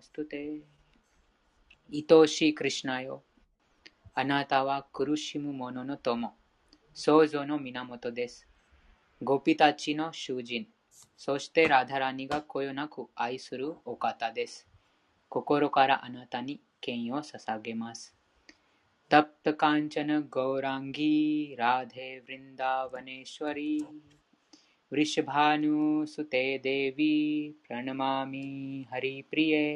ストテ愛しいクリシナよ。あなたは苦しむ者の友、創造の源です。ゴピたちの囚人、そしてラダラニがこよなく愛するお方です。心からあなたに権威を捧げます。तप्त काञ्चन गौराङ्गी राधे वृन्दावनेश्वरी वृषभानुसुते देवी प्रणमामि हरिप्रिये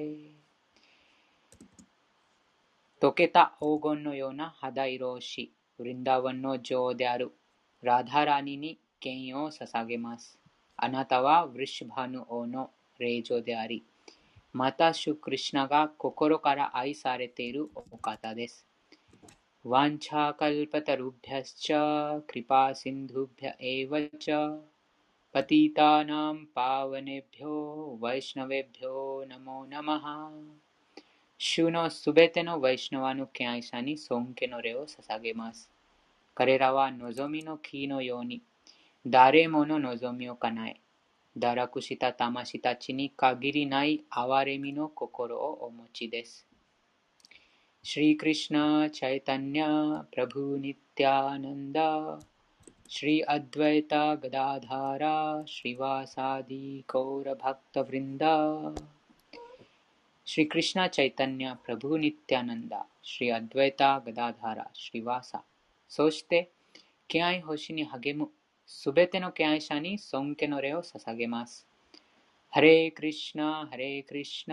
溶けた黄金のような肌色をし、ウリンダーワンの女王であるラダラニに権威を捧げます。あなたはウリシバヌ王の霊場であり、またシュクリシナが心から愛されているお方です。वाञ्छाकल्पतरुभ्यश्च कृपासिन्धुभ्य एव च पतितानां पावनेभ्यो वैष्णवेभ्यो नमो नमः 主のすべてのワイシナワの敬愛者に尊敬の礼を捧げます。彼らは望みの木のように、誰もの望みを叶え、堕落した魂たちに限りない憐れみの心をお持ちです。श्री कृष्ण चैतन्य प्रभु नित्यानंद श्री अद्वैता गदाधारा श्रीवासादि गौरभक्तवृन्दा श्री कृष्ण चैतन्य प्रभु નિત્યાનંદા શ્રી અદ્વૈતા ગદાધારા ಶ್ರೀವಾಸ ಸೋಷ್ಟೆ ಕ್ಯಾಯ್ ಹೋಶಿನಿ ಹಗೆಮು ಸುಬೆತೆನೊ ಕ್ಯಾಯ್ ಶಾನಿ ಸೋಂಕೆನೊ ರೆಯೊ ಸಸಗೆಮಾಸ್ ಹರೇ ಕೃಷ್ಣ ಹರೇ ಕೃಷ್ಣ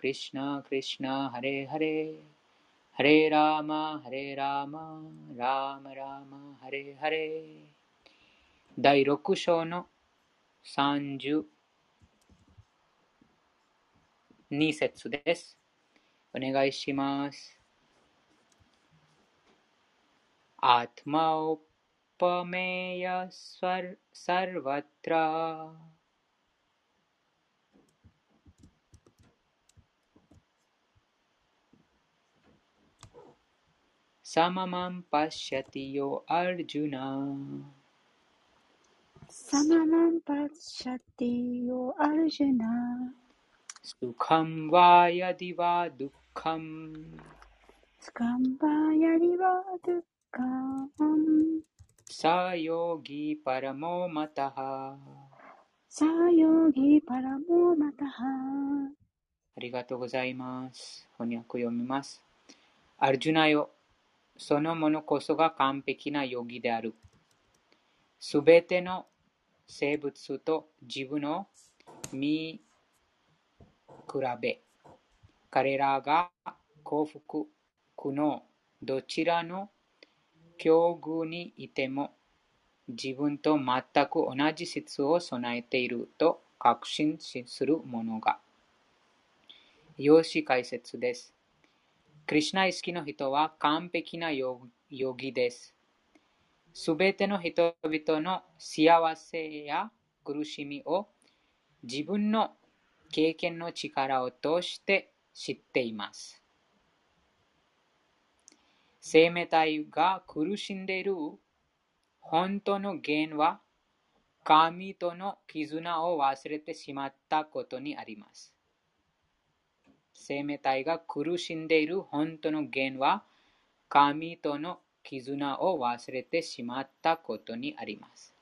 ಕೃಷ್ಣ ಕೃಷ್ಣ ಹರೇ ಹರೇ ハレラーマ、ハレラーマ、ラーマラーマ、ハレハレー。第6章の32節です。お願いします。アトマオパメヤサルサルバトラ。サママンパシャティヨアルジュナサママンパシャティヨアルジュナスカムワヤディワドカムスカムワヤディワドカムサヨギパラモマタハサヨギパラモマタハありがとうございます。翻訳を読みます。アルジュナよそのものこそが完璧な容疑である。すべての生物と自分を見比べ、彼らが幸福のどちらの境遇にいても自分と全く同じ質を備えていると確信する者が。用紙解説です。クリシナ意識の人は完璧なヨギです。すべての人々の幸せや苦しみを自分の経験の力を通して知っています。生命体が苦しんでいる本当の原因は神との絆を忘れてしまったことにあります。生命体が苦しんでいる本当の原因は神との絆を忘れてしまったことにあります。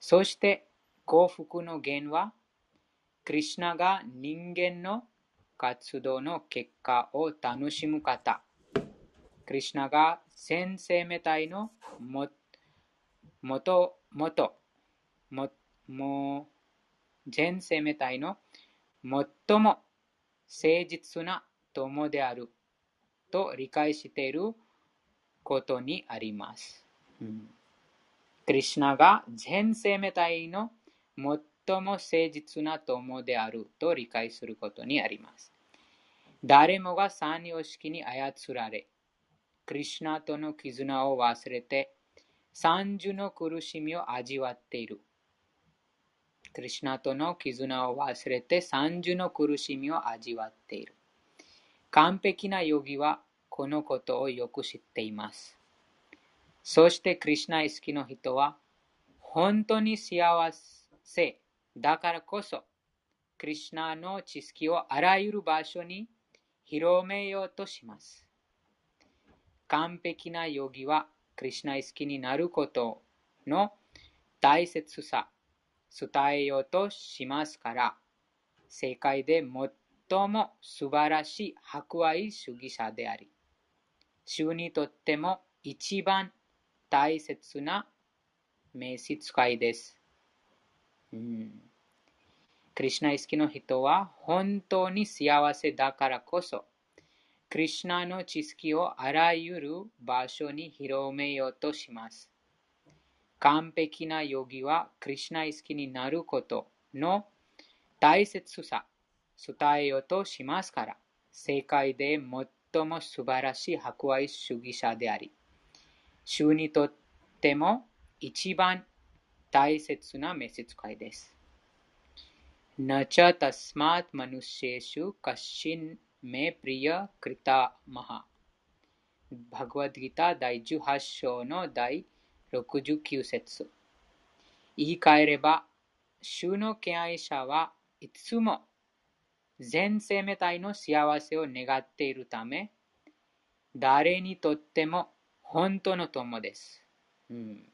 そして幸福の原因はクリュナが人間の活動の結果を楽しむ方。クリュナが先生命体のももともともも全生命体の最も誠実な友であると理解していることにあります。うん、クリシナが全生命体の最も誠実な友であると理解することにあります。誰もが三様式に操られ、クリシナとの絆を忘れて、三重の苦しみを味わっている。クリシナとの絆を忘れて三重の苦しみを味わっている。完璧なヨギはこのことをよく知っています。そしてクリシナ意識の人は本当に幸せだからこそクリシナの知識をあらゆる場所に広めようとします。完璧なヨギはクリシナ意識になることの大切さ、伝えようとしますから、世界で最も素晴らしい博愛主義者であり、主にとっても一番大切な召使いです。うん、クリシナ意識の人は本当に幸せだからこそ、クリシナの知識をあらゆる場所に広めようとします。完璧なヨギはクリシナ意識になることの大切さ伝えようとしますから。世界で最も素晴らしい博愛主義者であり主にとっても一番大切な召使いです。なちゃたすまっマヌシェシュカシンメプリヤクリタマハ。バグワッギタ第18章の第1 69節言い換えれば、主の敬愛者はいつも全生命体の幸せを願っているため、誰にとっても本当の友です。うん、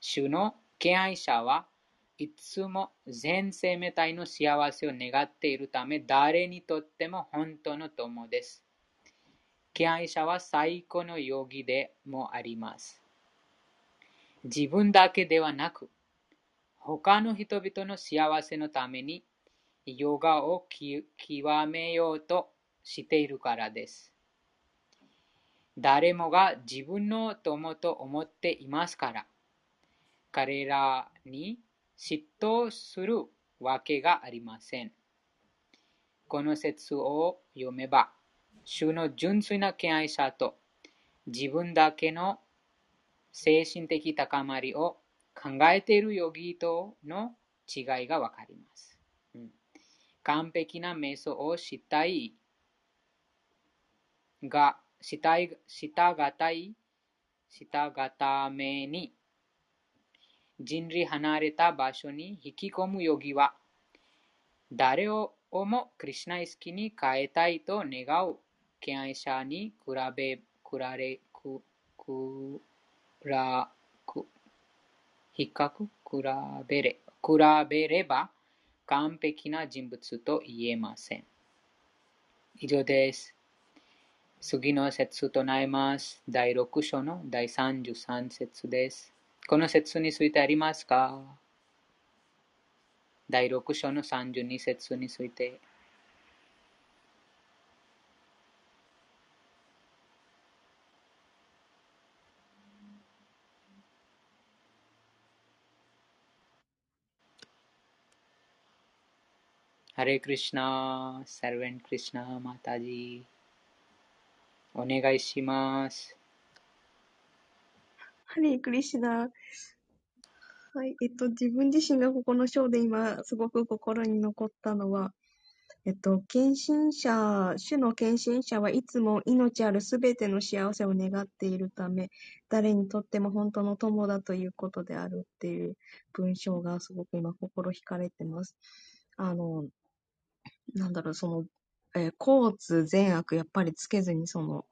主の敬愛者はいつも全生命体の幸せを願っているため、誰にとっても本当の友です。敬愛者は最高の容疑でもあります。自分だけではなく、他の人々の幸せのためにヨガを極めようとしているからです。誰もが自分の友と思っていますから、彼らに嫉妬するわけがありません。この説を読めば、主の純粋な敬愛者と自分だけの精神的高まりを考えているヨギとの違いがわかります。うん、完璧な瞑想をしたいが、したい、したがたい、したがために人類離れた場所に引き込むヨギは、誰をもクリュナ意識に変えたいと願う敬愛者に比べ、比べ、く、くら、く、比較、比べれ、比べれば完璧な人物と言えません。以上です。次の説となります。第6章の第33節です。この説についてありますか？第6章の32節について。ハレクリシナ、サルベンクリシナ、マタジお願いします。ハレークリシナ。はい。えっと、自分自身がここの章で今、すごく心に残ったのは、えっと、献身者、主の献身者はいつも命あるすべての幸せを願っているため、誰にとっても本当の友だということであるっていう文章がすごく今心惹かれてます。あの、なんだろう、その、えー、交通善悪やっぱりつけずに、その、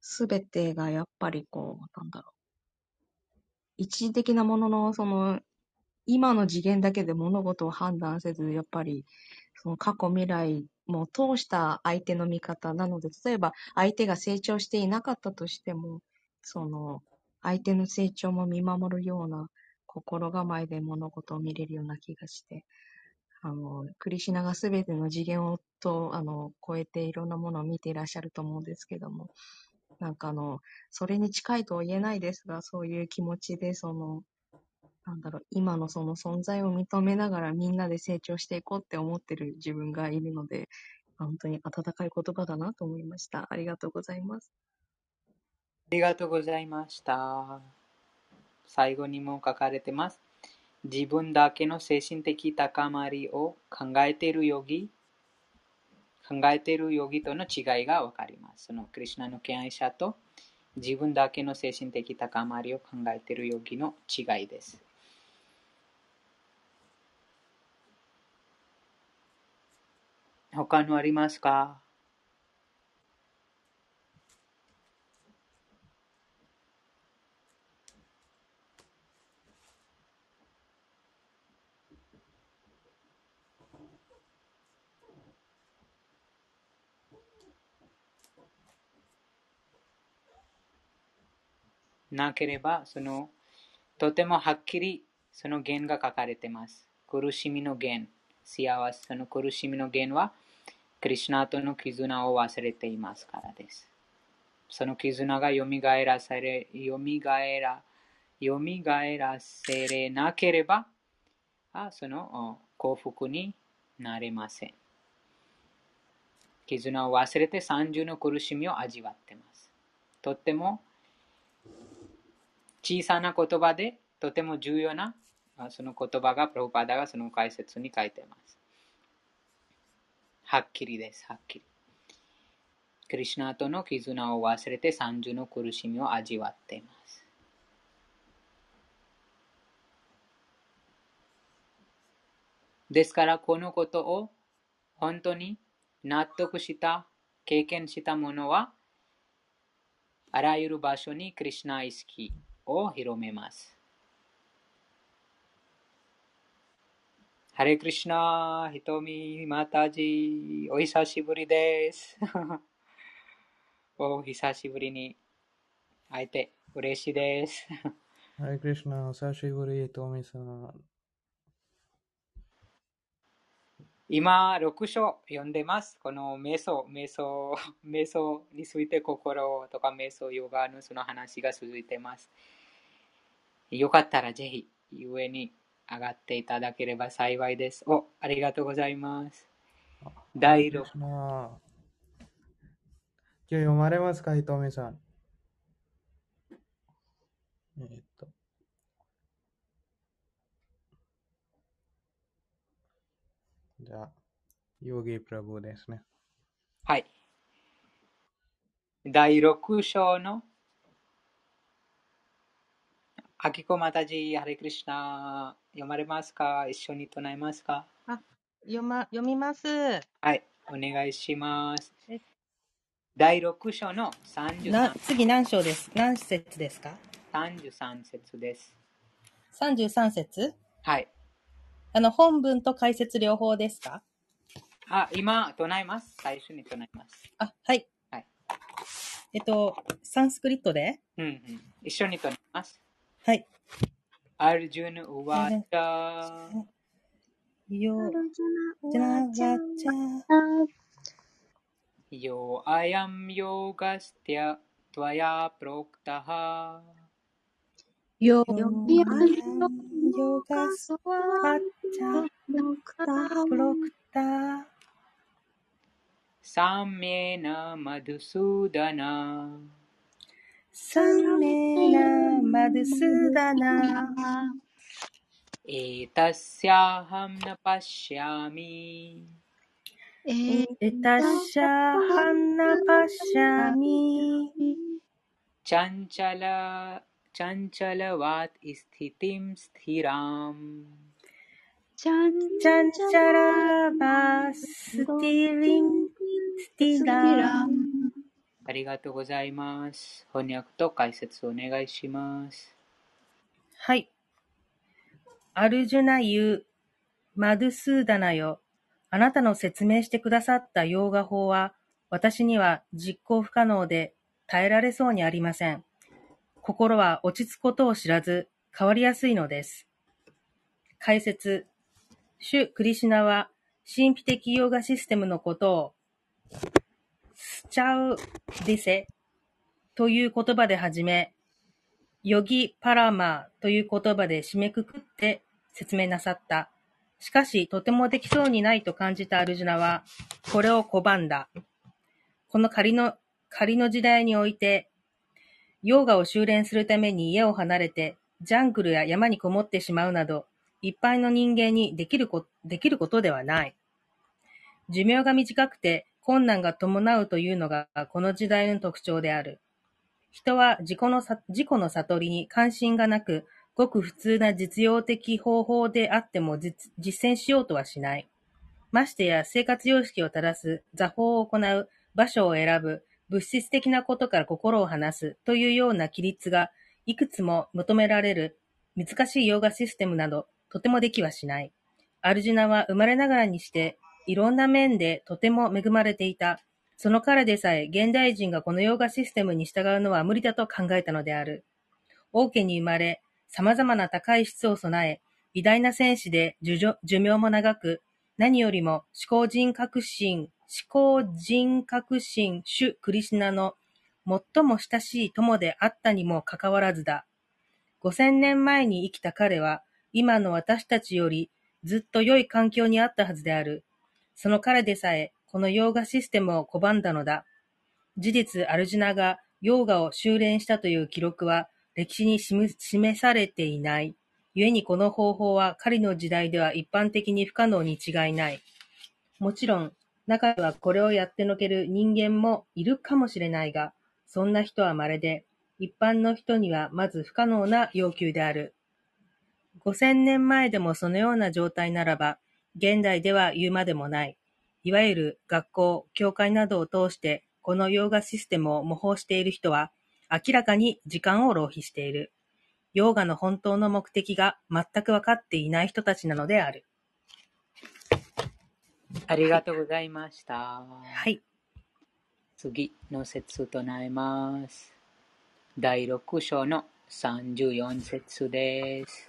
すべてがやっぱりこう、なんだろう、一時的なものの、その、今の次元だけで物事を判断せず、やっぱり、その過去未来も通した相手の見方なので、例えば相手が成長していなかったとしても、その、相手の成長も見守るような心構えで物事を見れるような気がして、あの、クリシナがすべての次元をと、あの、超えていろんなものを見ていらっしゃると思うんですけども、なんかあの、それに近いとは言えないですが、そういう気持ちで、その、なんだろう、今のその存在を認めながらみんなで成長していこうって思ってる自分がいるので、本当に温かい言葉だなと思いました。ありがとうございます。ありがとうございました。最後にも書かれてます。自分だけの精神的高まりを考えているヨギ考えているヨギとの違いがわかります。そのクリュナの敬愛者と自分だけの精神的高まりを考えているヨギの違いです。他のありますか？なければ、その、とてもはっきりその弦が書かれています。苦しみの弦、幸せ、その苦しみの弦は、クリシュナとの絆を忘れていますからです。その絆が蘇らされ、蘇ら、蘇らせれなければ、あその幸福になれません。絆を忘れて三重の苦しみを味わっています。とっても小さな言葉でとても重要なその言葉がプロパダがその解説に書いてます。はっきりです、はっきり。クリシュナとの絆を忘れて三重の苦しみを味わっています。ですから、このことを本当に納得した、経験した者は、あらゆる場所にクリシュナ意識を広めます。ハレクリシュナ、お久しぶりです。お久しぶりに会えて嬉しいです。ハレクリシュナ、お久しぶり、トミさん。今、6章読んでます。この瞑想、瞑想、瞑想について心とか瞑想ヨガのその話が続いてます。よかったらぜひ上に上がっていただければ幸いです。お、ありがとうございます。第6ハレクリシュナ。今日読まれますか、ひとみさん。えーっと。じゃあ、ヨギプラブですね。はい。第6章のアキコマタジ、ハレクリシュナ、読まれますか一緒に唱えますかあ、読ま、読みます。はい、お願いしますえ。第6章のな、33, 次何章です？何節ですか？33節です。?33 節？はい。あの、本文と解説両方ですか？あ、今、唱えます。最初に唱えます。あ、はい。はいえっと、サンスクリットで？うんうん。一緒に唱えます。はい。アルジュヌ・ウワチャよ、じゃ एतस्याहं न पश्यामि। एतस्याहं न पश्यामि। चञ्चल चञ्चलवात् स्थितिं स्थिराम्। चञ्चलास्तिरी ありがとうございます。翻訳と解説お願いします。はい。アルジュナユマドゥスーダナよ。あなたの説明してくださった洋画法は、私には実行不可能で耐えられそうにありません。心は落ち着くことを知らず、変わりやすいのです。解説。主クリシナは、神秘的ヨガシステムのことを、スチャウディセという言葉で始め、ヨギパラマーという言葉で締めくくって説明なさった。しかし、とてもできそうにないと感じたアルジュナは、これを拒んだ。この仮の、仮の時代において、ヨーガを修練するために家を離れて、ジャングルや山にこもってしまうなど、一般の人間にできるこできることではない。寿命が短くて困難が伴うというのがこの時代の特徴である。人は自己の自己の悟りに関心がなく、ごく普通な実用的方法であっても実践しようとはしない。ましてや生活様式を正す、座法を行う、場所を選ぶ、物質的なことから心を離すというような規律がいくつも求められる難しいヨーガシステムなどとてもできはしない。アルジュナは生まれながらにしていろんな面でとても恵まれていた。その彼でさえ現代人がこのヨーガシステムに従うのは無理だと考えたのである。王家に生まれ、様々な高い質を備え、偉大な戦士で寿命も長く、何よりも思考人革新、思考人革新主クリシナの最も親しい友であったにもかかわらずだ。五千年前に生きた彼は、今の私たちよりずっと良い環境にあったはずである。その彼でさえ、このヨーガシステムを拒んだのだ。事実、アルジュナがヨーガを修練したという記録は歴史に示されていない。故にこの方法は彼の時代では一般的に不可能に違いない。もちろん、中にはこれをやってのける人間もいるかもしれないが、そんな人は稀で、一般の人にはまず不可能な要求である。五千年前でもそのような状態ならば、現代では言うまでもない。いわゆる学校、教会などを通してこのヨーガシステムを模倣している人は、明らかに時間を浪費している。ヨーガの本当の目的が全くわかっていない人たちなのである。ありがとうございました。はい。次の説となります。第6章の34節です。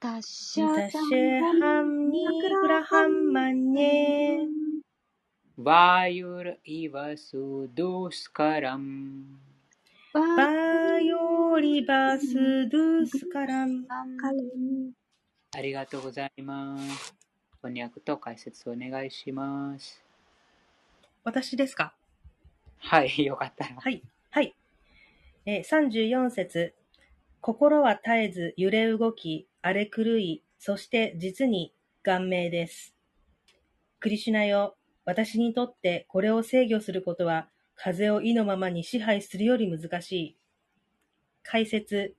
シナアンジチャラムヒマナハクリシュナプラマティプラマティバラワダドリタムドリタムパラマプラマティバラバドリバムリタムタスヤハムニグラハムマニエタッシャタシェハムニグラハンマニェワユルイワスドスカラムババヨリバスドゥスカラムカレンありがとうございます。翻訳と解説お願いします。私ですか？はい、よかったら。はい。はい。えー、34節心は絶えず揺れ動き、荒れ狂い、そして実に顔面です。クリシュナよ、私にとってこれを制御することは、風を意のままに支配するより難しい。解説。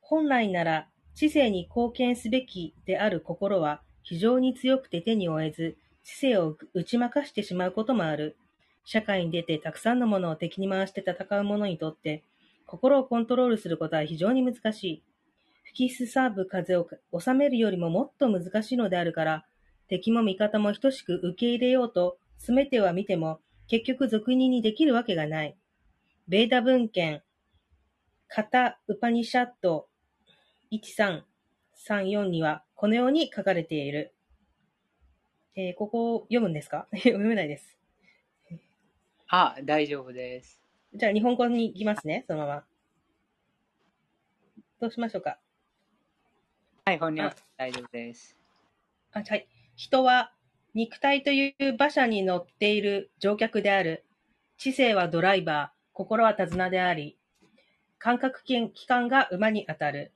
本来なら、知性に貢献すべきである心は、非常に強くて手に負えず、知性を打ち負かしてしまうこともある。社会に出てたくさんのものを敵に回して戦う者にとって、心をコントロールすることは非常に難しい。吹きすさぶ風を収めるよりももっと難しいのであるから、敵も味方も等しく受け入れようと、詰めてはみても、結局俗人にできるわけがない。ベーダ文献、カタ・ウパニシャット1334には、このように書かれている。えーここを読むんですか？読めないです。あ、大丈夫です。じゃあ日本語に行きますね、そのまま。どうしましょうか？はい、翻訳大丈夫です。あはい。人は肉体という馬車に乗っている乗客である。知性はドライバー、心は手綱であり、感覚器官が馬に当たる。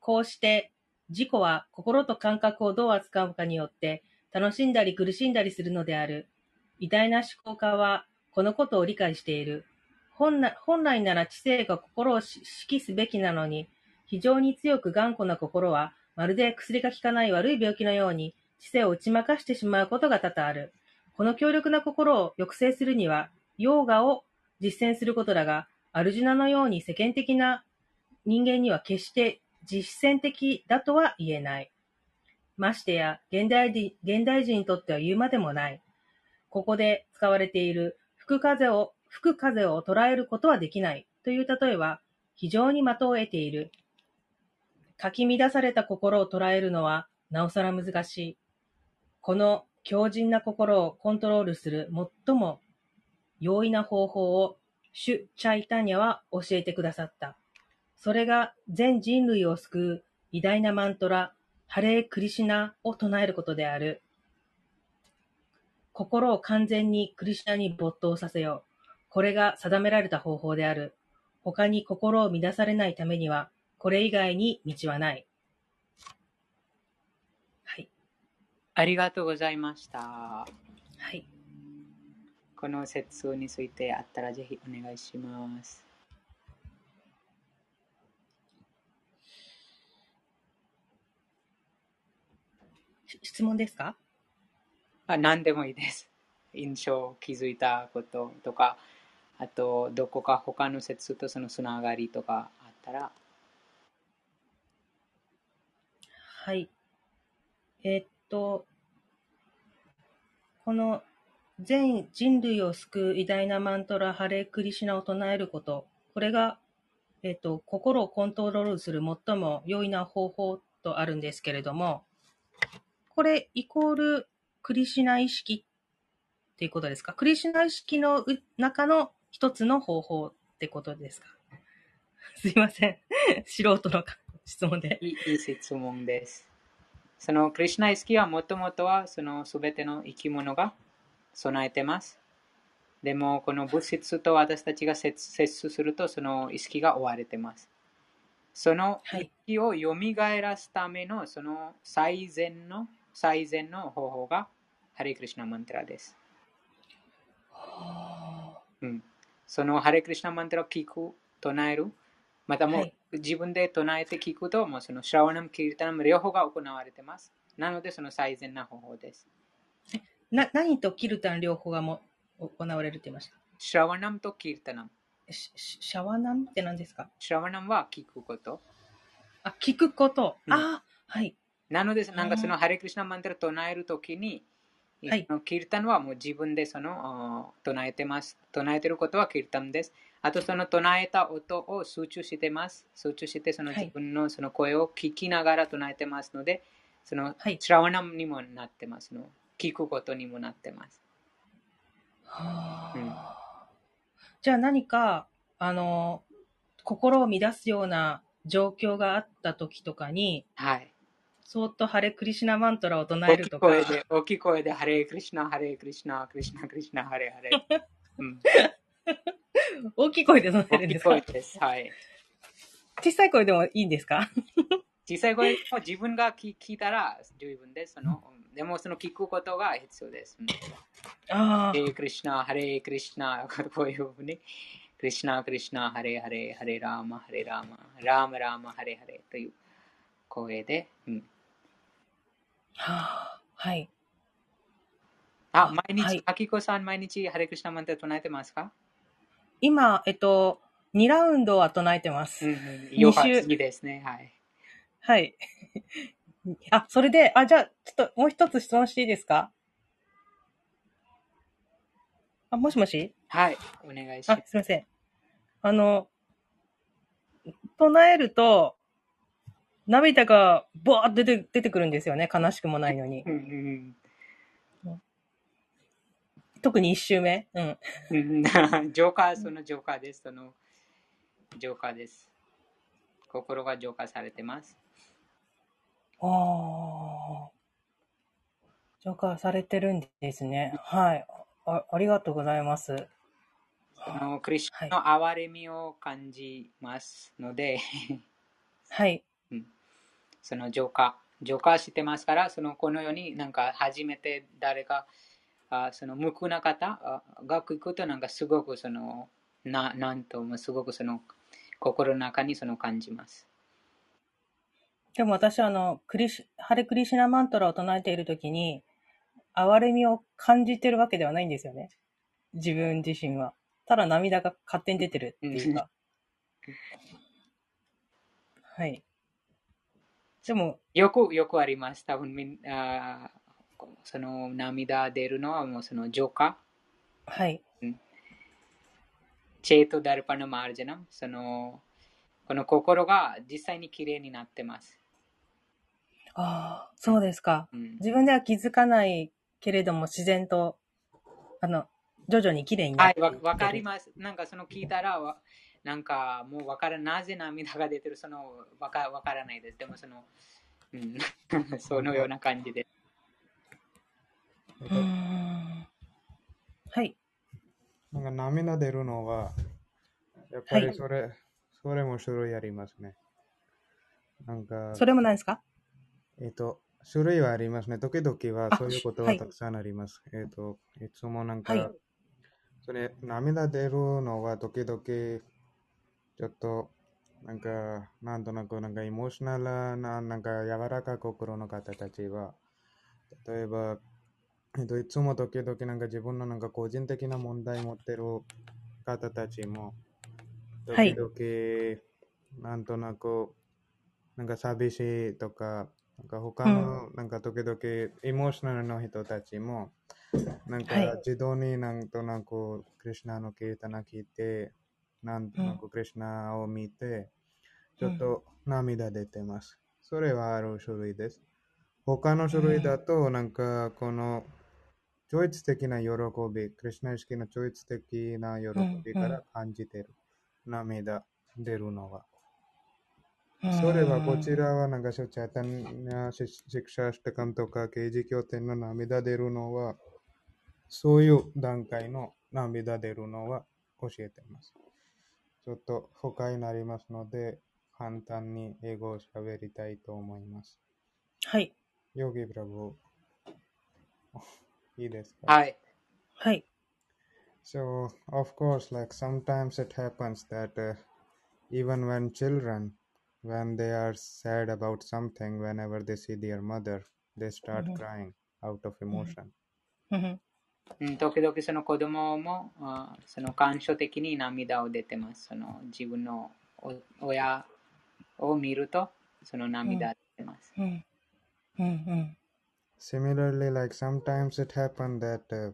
こうして、自己は心と感覚をどう扱うかによって、楽しんだり苦しんだりするのである。偉大な思考家は、このことを理解している。本来なら知性が心をし指揮すべきなのに、非常に強く頑固な心は、まるで薬が効かない悪い病気のように、知性を打ち負かしてしまうことが多々ある。この強力な心を抑制するには、ヨーガを実践することだが、アルジュナのように世間的な人間には決して実践的だとは言えない。ましてや、現代人現代人にとっては言うまでもない。ここで使われている吹く風を、吹く風を捉えることはできないという例えは非常に的を得ている。かき乱された心を捉えるのはなおさら難しい。この強靭な心をコントロールする最も容易な方法をシュ・チャイタニャは教えてくださった。それが全人類を救う偉大なマントラ、ハレー・クリシナを唱えることである。心を完全にクリシナに没頭させよう。これが定められた方法である。他に心を乱されないためには、これ以外に道はない。はい。ありがとうございました。はい。この説についてあったらぜひお願いします。し質問ですか？あ何でもいいです。印象、気づいたこととか、あと、どこか他の説とそのつながりとかあったら、はい。えーっと、この全人類を救う偉大なマントラ、ハレクリシュナを唱えること、これが、えーっと、心をコントロールする最も良いな方法とあるんですけれども、これイコールクリシュナ意識っていうことですか？クリシュナ意識の中の一つの方法ってことですか？すいません。素人の質問で。いい質問です。そのクリシュナ意識はもともとはそのすべての生き物が備えてます。でも、この物質と私たちが接接すると、その意識が追われてます。その意はい。識を蘇らすためのその最善の最善の方法がハレクリシュナマントラです。はうん、そのハレクリシュナマントラを聞く、唱える、またもう、はい自分で唱えて聞くと、もうそのシャワナム、キリタナム両方が行われてます。なので、その最善な方法です。あな、何とキルタン両方がも行われるって言いました？シャワナムとキリタナム。シャワナムって何ですか？シャワナムは聞くこと。あ、聞くこと。うんああ、はい。なので、なんかそあのハレクリシュナマントラを唱えるときに、はいキルタンはもう自分でその唱えてます。唱えてることはキルタンです。あとその唱えた音を集中してます。集中してそのはい自分のその声を聞きながら唱えてますので、そのはいシラワナムにもなってますの。聞くことにもなってます。はあうんじゃあ何か、あの、心を乱すような状況があった時とかに、はい。そーっとハレクリシュナマントラを唱大きいえるとか。声で、大きい声で、ハレクリシュナ、ハレクリシュナ、クリシュナ、クリシュナ、ハレハレ。うん、大きい声で唱える大きいんですか？声です。はい。小さい声でもいいんですか？小さい声も自分が聞聞いたら十分です。そのでもその聞くことが必要です。うんああハレクリシナ、ハレクリシナ、こういうふうに、クリシナ、クリシナ、ハレハレ、ハレラーマ、ハレラーマ、ラーマラーマ、ハレハレという声で。うん、はあ、はい。あ、毎日、はいあきこさん、毎日ハレクリシナマントラ唱えてますか？今、えっと、2ラウンドは唱えてます。うんうん、よか二週いいですね。はい。はい。あ、それで、あ、じゃあ、ちょっともう一つ質問していいですか？あ、もしもし？はい、お願いしあま、す。すみません。あの、唱えると、涙がボーって出て出てくるんですよね。悲しくもないのに。うんうん特に一周目。うん。うんジョーカー、そのジョーカーです。そのジョーカーです。心が浄化されてます。ああ。浄化されてるんですね。はい。あありがとうございます。そのクリスチャンの憐れみを感じますので、はい。その浄化、浄化してますから、そのこのようになんか初めて誰か、あその無垢な方あが聞くとなんかすごくその、ななんともすごくその心の中にその感じます。でも私はあの、クリシ、ハレクリシナマントラを唱えているときに、憐れみを感じてるわけではないんですよね。自分自身は。ただ涙が勝手に出てるっていうか。はい。でも、よくよくあります。多分みんあその涙出るのはもうその浄化、はい。チェートダルパナマージャナム、そのこの心が実際にきれいになってます。ああ、そうですか。うん自分では気づかないけれども自然と、あの、徐々に綺麗になはい、っていってる。わわかります。なんかその聞いたら、わなんかもうわからなぜ涙が出てる、そのわかわからないです。でもその、うん、そのような感じで。うーん。はい。なんか涙出るのは、やっぱりそれ、それも種類ありますね。なんか、それも何ですか？えっと、種類はありますね。時々はあそういうことははいたくさんあります。えっと、いつもなんか、はいそれ、涙出るのは時々、ちょっと、なんか、なんとなく、なんか、エモーショナルな、なんか、柔らか心の方たちは、例えば、えっと、いつも時々、なんか自分のなんか個人的な問題持ってる方たちも、はい。時々、なんとなく、なんか寂しいとか、なんか他の、なんか時々、エモーショナルの人たちも、なんかはい。自動になんとなく、クリシナのキータナ聞いて、なんとなくクリシナを見て、ちょっと涙出てます。それはある種類です。他の種類だと、なんかこの、超越的な喜び、クリシナ意識の超越的な喜びから感じてる。涙出るのは。それはこちらはなんかシャタンヤシシクシャシタカムとか刑事経典の涙出るのはそういう段階の涙出るのは教えてます。ちょっと深いなりますので簡単に英語を喋りたいと思います。はい。ヨギブラブいいですかはい。はい。 So, of course, like sometimes it happens that uh, even when children, when they are sad about something, whenever they see their mother, they start Mhm. crying out of emotion. うんうんうん 時々その子供もあその感傷的に涙を出てます。その自分のお親を見るとその涙出てます。うんうん Similarly, like sometimes it happens that uh,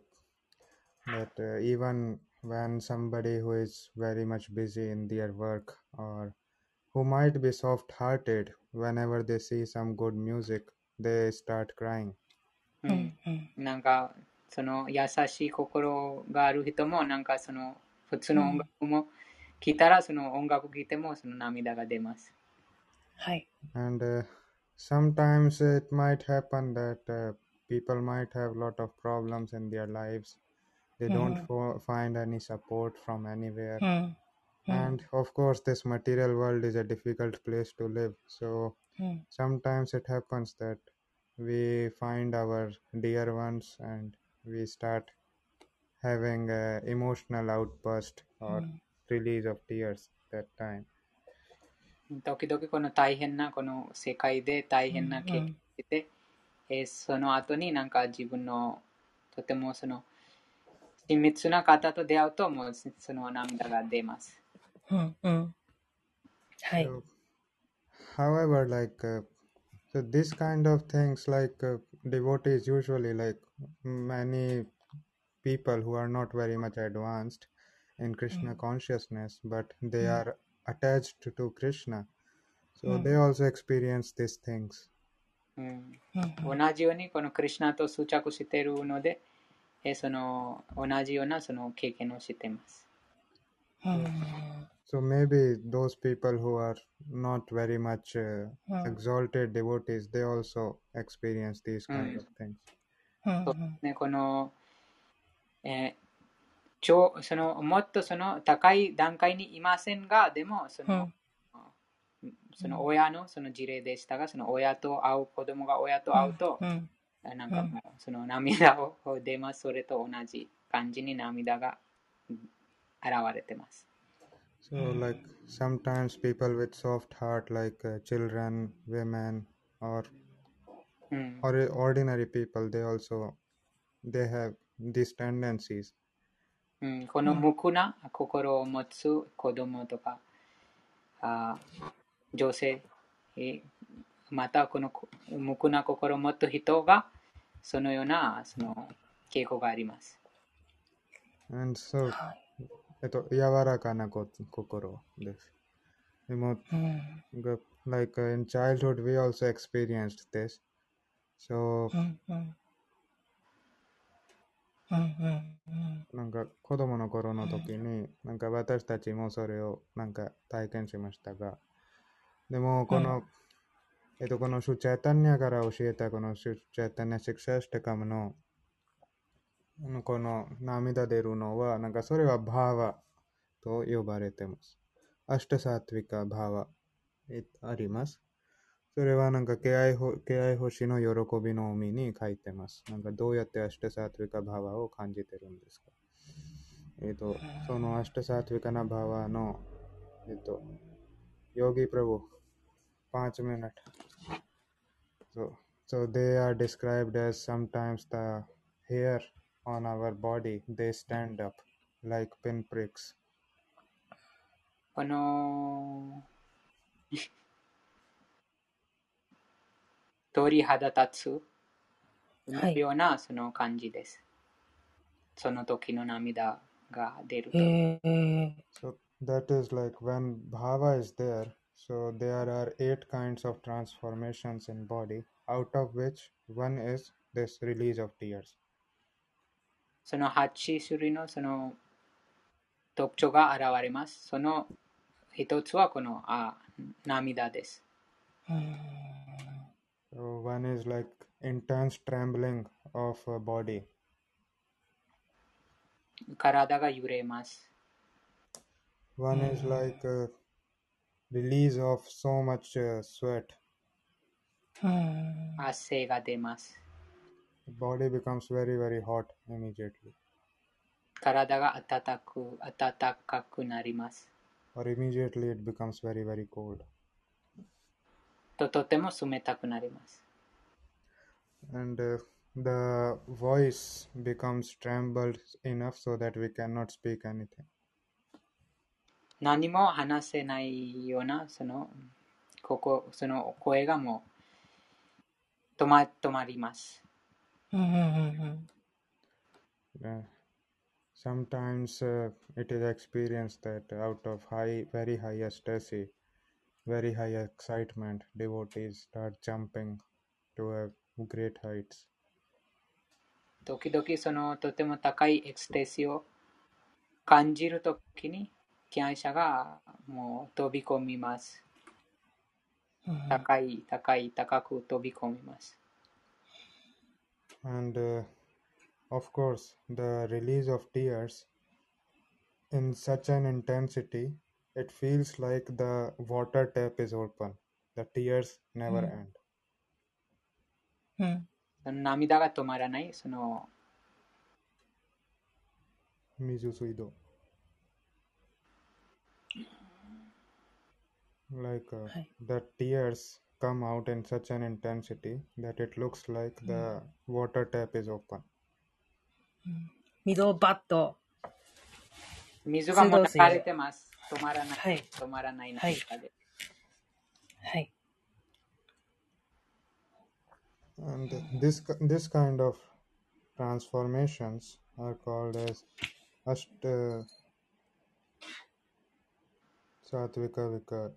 that uh, even when somebody who is very much busy in their work or who might be soft-hearted, whenever they see some good music, they start crying. うんうんうんなんか その優しい心がある人もなんかその普通の音楽も聴いたらその音楽聴いてもその涙が出ます。はい。 And uh, sometimes it might happen that uh, people might have a lot of problems in their lives. They don't Mhm. fo- find any support from anywhere. うんうん And of course, this material world is a difficult place to live. So うん。 sometimes it happens that we find our dear ones and we start having a emotional outburst or うん release of tears that time. 時々この大変なこの世界で大変な経験をして、えーその後になんか自分のとてもその親密な方と出会うともうその涙が出ます。うんうん。はい。So, however, like, uh, so this kind of things, like uh, devotees usually, like many people who are not very much advanced in Krishna Mm. consciousness, but they Mm. are attached to Krishna. So Mm. they also experience these things. うんうん同じようにこのクリュナと執着しているので、えーその同じようなその経験をしています。うん。 So maybe those people who are not very much uh, Mm. exalted devotees, they also experience these kind Mm. of things. ね、この、えー超そのもっとその高い段階にいませんが、でもその、その親のその事例でしたが、その親と会う子供が親と会うと、うんなんかもうその涙を出ます。それと同じ感じに涙がうん現れてます。So, Mm. like sometimes people with soft heart, like uh, children, women, or うん、 or ordinary people, they also they have these tendencies. うん、この無垢な心を持つ子供とか、あ女性、えーまたこのこ無垢な心を持つ人がそのようなその傾向があります。 And so, はい えっと、柔らかなこ心です。でも、うん。が like uh, in childhood, we also experienced this. So, うんうんなんか子供の頃の時に、なんか私たちもそれをなんか体験しましたが、でもこの、えっと、このシュチャタニャから教えたこのシュチャタニャシクシャステカムの、この涙出るのは、なんかそれはバーワと呼ばれてます。アシュタサトヴィカバーワあります。それはなんか敬愛敬愛星の喜びの海に書いてます。なんかどうやってアシュタサトヴィカバーワを感じてるんですか？えっ、と、そのアシュタサトヴィカナバーワの、えっ、と、ヨギプラブ、5 minutes. So, so they are described as sometimes the hair on our body they stand up like pinpricks. この鳥肌立つはいようなその感じです。その時の涙が出ると。へえ。 So that is like when bhava is there. So there are eight kinds of transformations in body, out of which one is this release of tears. その8種類のその特徴が現れます。その一つはこのあ涙です。うん So one is like intense trembling of a body. 体が揺れます。One is like a release of so much uh, sweat. うん汗が出ます。The body becomes very very hot immediately, 体が温く暖かくなります。or immediately it becomes very very cold. ととても冷たくなります。and uh, the voice becomes trembled enough so that we cannot speak anything. 何も話せないようなそのここその声がもう止ま止まります。うんうんうん。Uh, sometimes uh, it is experienced that out of high, very high ecstasy, very high excitement, devotees start jumping to a great heights. 時々そのとても高いエクステーシを感じるときに、機愛者がもう飛び込みます。うん高い、高い、高く飛び込みます。And uh, of course, the release of tears in such an intensity, it feels like the water tap is open. The tears never Mm. end. うんその涙が止まらない、その Mizusuido. Like uh, はい the tears come out in such an intensity that it looks like the water tap is open. 水をバッと。水がもう流れてます。止まらない。はい止まらないはい中で。はい。 And this ki- this kind of transformations are called as Ashta Satvika Vikar.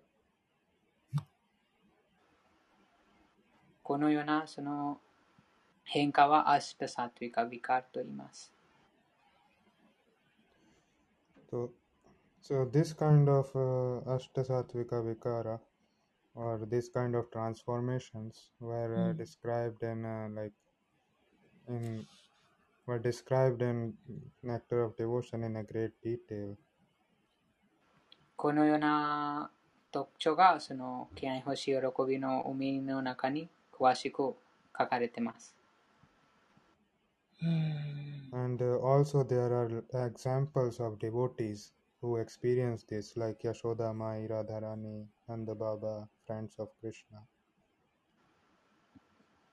このようなその変化はアシュタサトゥイカビカーと言います。So, so this kind of uh, Ashtasatvika Vikara or this kind of transformations were uh, Mm. described in uh, like in were described in Nectar of Devotion in a great detail. このような特徴がその気合星喜びの海の中に詳しく書かれています。うん And uh, also there are examples of devotees who experience this like Yashoda Mai, Radharani, Nanda Baba, friends of Krishna.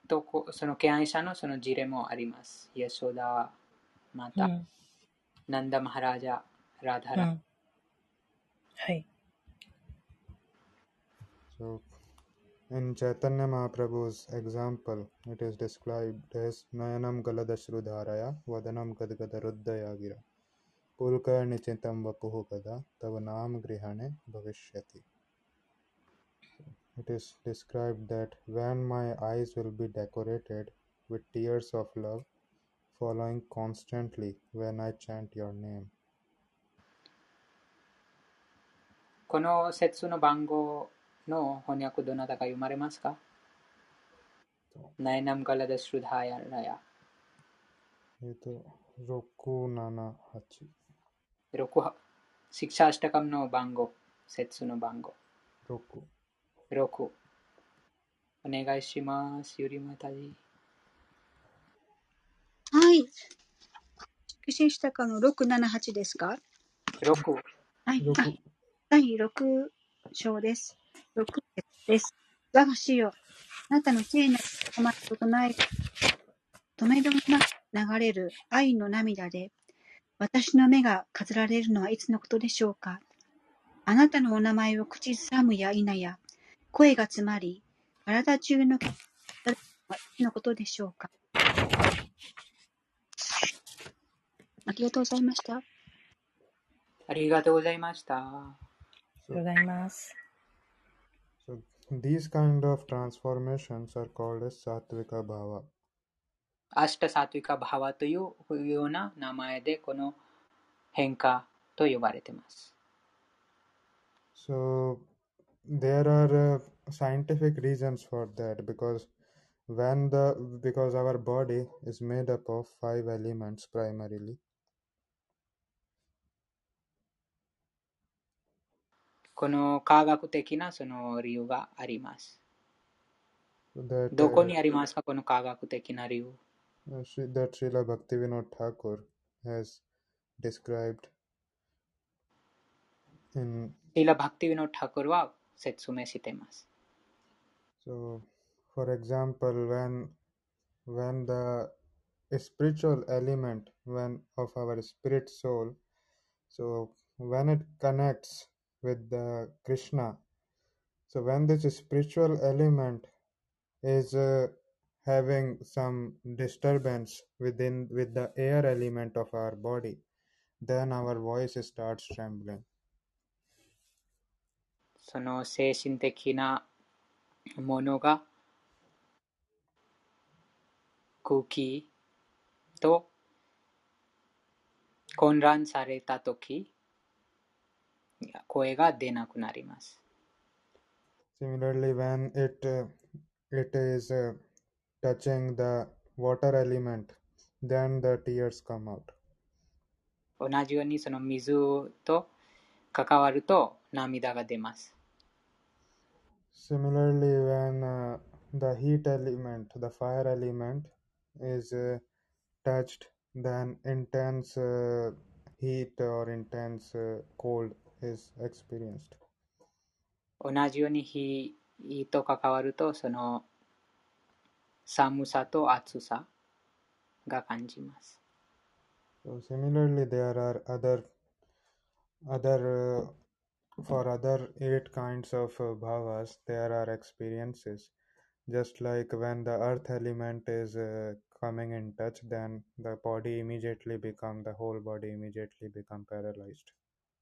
とこその敬愛者のその事例もあります。イエソダ、また、うんナンダマハラジャ、ラダラ。うんはい。So, in Chaitanya Mahaprabhu's example, it is described as Nayanam Galadashrudharaya Vadanam Gadgadaruddhaya Gira Pulkar Nichitam Vapuhu Gada Tavanam Grihane Bhavishyati. It is described that when my eyes will be decorated with tears of love following constantly when I chant your name. この説の番号 の翻訳どなたか読まれますか？ナイナムガラダシュダハヤラヤ。えっと、678。6は、シクシャーシタカムの番号、節の番号。6。6。お願いします。ゆりまたじ。はい。出身したかの678ですか？6。はい。あ6第6章です。6節です。我が主よ、あなたの聖なる止まることない、止めどもなく流れる愛の涙で、私の目が飾られるのはいつのことでしょうかあなたのお名前を口ずさむや否や、声が詰まり、体中の毛が立るのはいつのことでしょうかありがとうございました。ありがとうございました。ありがとうございます。So these kind of transformations are called as Satvika Bhava. アシタサトゥイカバハワというような名前でこの変化と呼ばれています。So there are uh, scientific reasons for that because when the because our body is made up of five elements primarily. この科学的なその理由があります。 So that どこ uh, にありますかこの科学的な理由。 uh, Sri- that Srila Bhaktivinoda Thakur has described in シーラ・バクティビのタクルは説明しています。 So, for example, when when the spiritual element when of our spirit soul, so when it connects with the Krishna, so when this spiritual element is uh, having some disturbance within with the air element of our body, then our voice starts trembling. その精神的なものが空気と混乱されたとき、 声が出なくなります。Similarly, when it uh, it is uh, touching the water element, then the tears come out. 同じようにその水と関わると涙が出ます。Similarly, when uh, the heat element, the fire element, is uh, touched, then intense uh, heat or intense uh, cold is experienced. 同じように火と関わるとその寒さと暑さが感じます。 So similarly, there are other other uh, for other eight kinds of uh, bhavas, there are experiences. Just like when the earth element is uh, coming in touch, then the body immediately become the whole body immediately become paralyzed,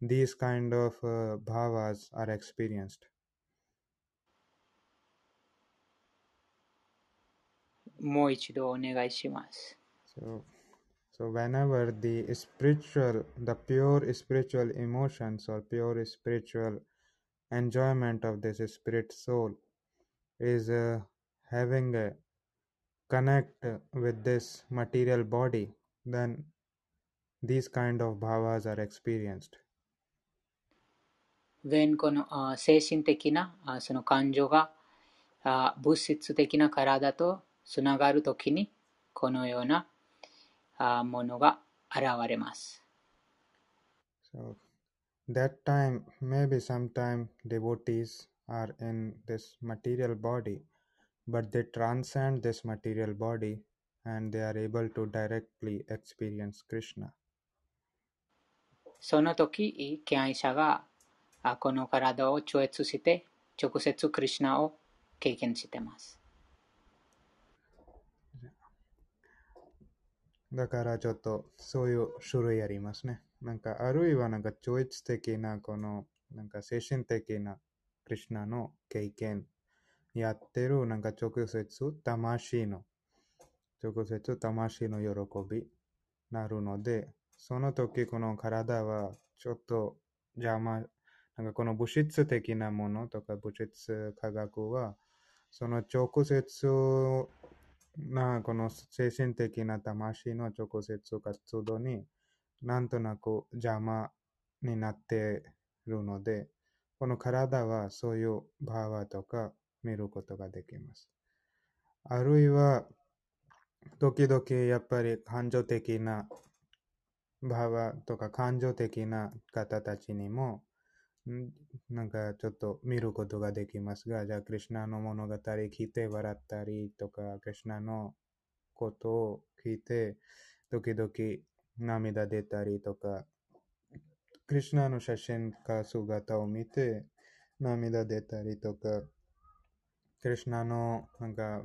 these kind of uh, bhavas are experienced. So, so whenever the spiritual, the pure spiritual emotions or pure spiritual enjoyment of this spirit soul is uh, having a connect with this material body, then these kind of bhavas are experienced. When このあ精神的なあその感情があ物質的な体とつながるときにこのようなあものが現れます。So that time, maybe sometime devotees are in this material body, but they transcend this material body and they are able to directly experience Krishna. その時、敬愛者があこの体を超越して、直接クリシナを経験してます。だからちょっとそういう種類ありますね。なんかあるいはなんか超越的なこのなんか精神的なクリシナの経験やってるなんか直接魂の直接魂の喜びなるのでその時この体はちょっと邪魔なんかこの物質的なものとか物質科学はその直接なこの精神的な魂の直接活動になんとなく邪魔になっているので、この体はそういうバーワとか見ることができます。あるいは、時々やっぱり感情的なバーワとか感情的な方たちにも、なんかちょっと見ることができますが、じゃあ、クリュナの物語聞いて笑ったりとか、クリュナのことを聞いて、時々涙出たりとか、クリュナの写真か姿を見て涙出たりとか、クリュナのなんか、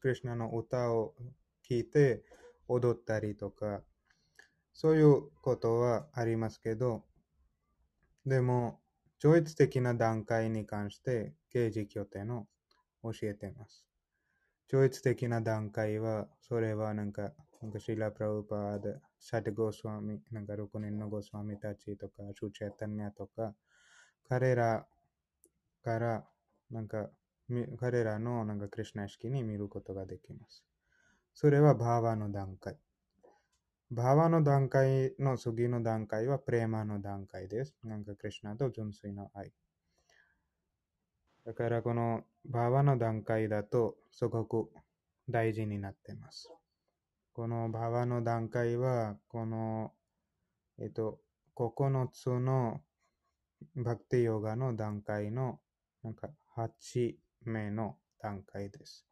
クリュナの歌を聞いて踊ったりとか、そういうことはありますけど、でも、超越的な段階に関して、刑事拠点を教えています。超越的な段階は、それはなんか、なんかシーラ・プラウパーダ、サテゴスワミ、なんか6人のゴスワミたちとか、シュチェタニャとか、彼らから、なんか、彼らのなんかクリュナ意識に見ることができます。それはバーバーの段階。バーバの段階の次の段階はプレーマの段階です。なんかクリュナと純粋な愛。だからこのバーバの段階だとすごく大事になっています。このバーバの段階は、この、えっと、9つのバクティヨガの段階のなんか8目の段階です。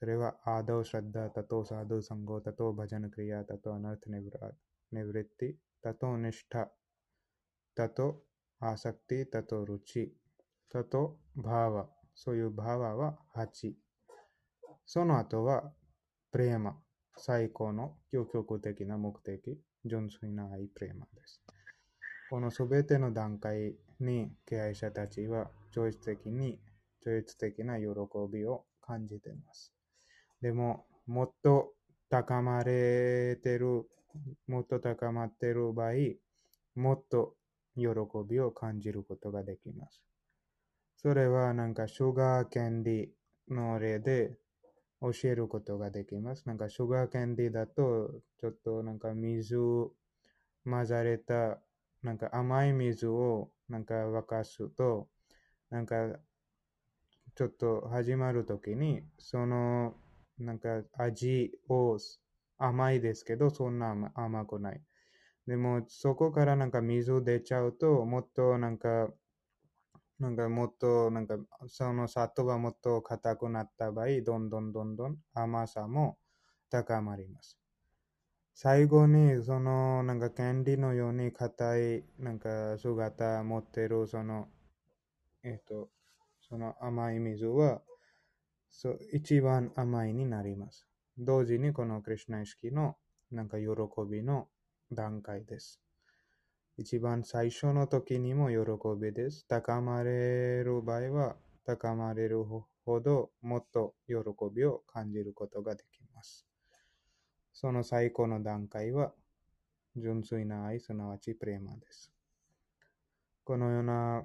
それは、アード、シャッダー、タト、サード、サンゴ、タト、バジャナクリア、タト、アナルテネブラ、ネブレッティ、タト、ニシタ、タト、アサクティ、タト、ルチ、タト、バーワ。そういうバーワは8。その後は、プレーマ。最高の究極的な目的、純粋な愛プレーマです。このすべての段階に敬愛者たちは、超越的に、超越的な喜びを感じています。でも、もっと高まれてる、もっと高まってる場合、もっと喜びを感じることができます。それはなんか、シュガーキャンディの例で教えることができます。なんか、シュガーキャンディだと、ちょっとなんか水混ざれた、なんか甘い水をなんか沸かすと、なんか、ちょっと始まるときに、その、なんか味を甘いですけど、そんな甘くない。でも、そこからなんか水出ちゃうと、もっとなんか、なんかもっと、なんか、その砂糖がもっと硬くなった場合、どんどんどんどん甘さも高まります。最後に、その、なんか、キャンディのように硬い、なんか、姿持ってる、その、えっと、その甘い水は、そう一番甘いになります。同時にこのクリュナ意識のなんか喜びの段階です。一番最初の時にも喜びです。高まれる場合は高まれるほどもっと喜びを感じることができます。その最高の段階は純粋な愛、すなわちプレーマです。このような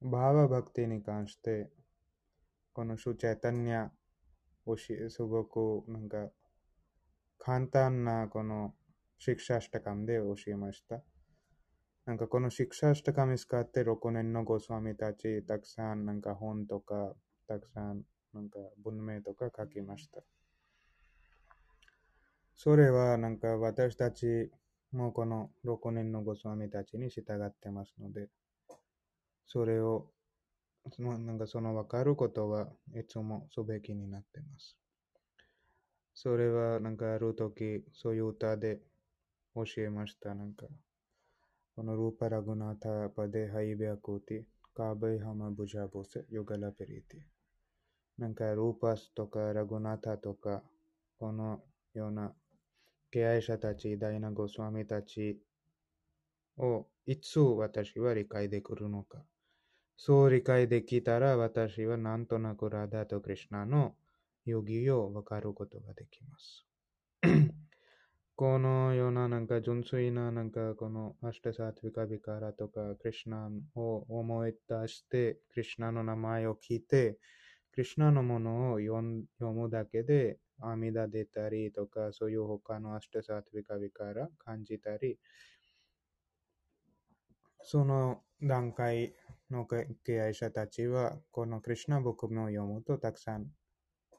バーババクティに関してこのシュチャイタニャをし、すごくなんか簡単なこのシクシャシタカムで教えました。なんかこのシクシャシタカム使って6年のゴスワミたちたくさんなんか本とかたくさんなんか文明とか書きました。それはなんか私たちもうこの6年のゴスワミたちに従ってますので、それを、そのなんかその分かることはいつもすべきになってます。それはなんかある時、そういう歌で教えました。なんか、このルーパラグナタパデハイベアコティ、カーベイハマブジャボセ、ヨガラペリティ。なんか、ルーパスとかラグナタとか、このような敬愛者たち、ダイナゴスワミたちをいつ私は理解できるのか。そう理解できたら私はなんとなくラダとクリシナのヨギをわかることができます。このようななんか純粋ななんかこのアシュタサトヴィカビカラとかクリシナを思い出してクリシナの名前を聞いてクリシナのものを読むだけで阿弥陀出たりとかそういう他のアシュタサトヴィカビカラ感じたりその段階の敬愛者たちはこのクリシナブックを読むとたくさん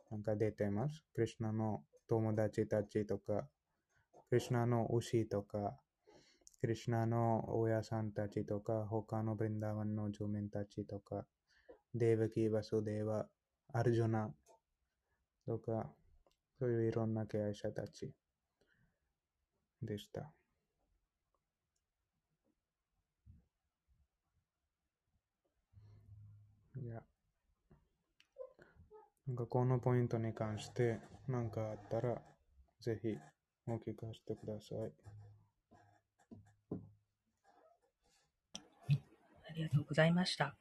なんか出てます。クリシナの友達たちとかクリシナの牛とか、クリシナの親さんたちとか、他のブリンダーワンの住民たちとか、デーバキー・バスデーバ、アルジュナとか、そういういろんな敬愛者たちでした。いや、なんかこのポイントに関して何かあったら、ぜひお聞かせてください。ありがとうございました。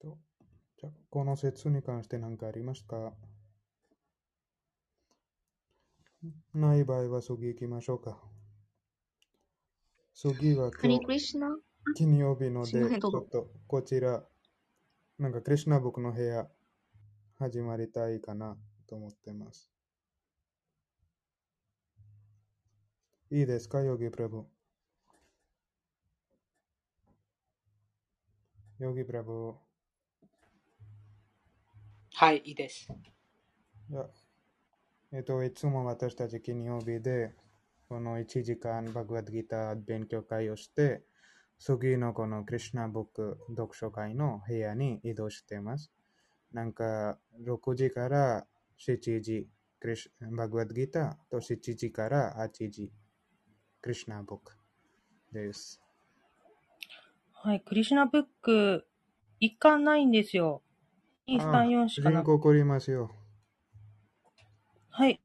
とじゃあこの説に関して何かありますか？ない場合は次行きましょうか。次は今日金曜日ので、ちょっとこちら、なんかクリシナ僕の部屋始まりたいかなと思ってます。いいですか、ヨギプラブ？ヨギプラブ。はい、いいです。いや、えっと、いつも私たち金曜日で、この1時間バグワッドギター勉強会をして、次のこのクリシナブック読書会の部屋に移動しています。なんか、6時から7時、クリシバグワッドギターと7時から8時、クリシナブックです。はい、クリシュナブック、一巻ないんですよ。2、3、4しかな人口送りますよ。はい。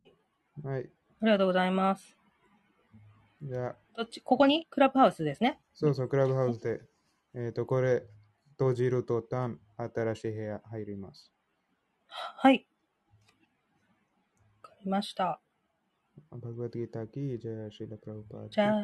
はい。ありがとうございます。じゃあ、どっち、ここに？クラブハウスですね。そうそう、クラブハウスで、えっ、と、これ、閉じるとたん、新しい部屋入ります。はい。わかりました。シラ・プラウパーティーじゃあ、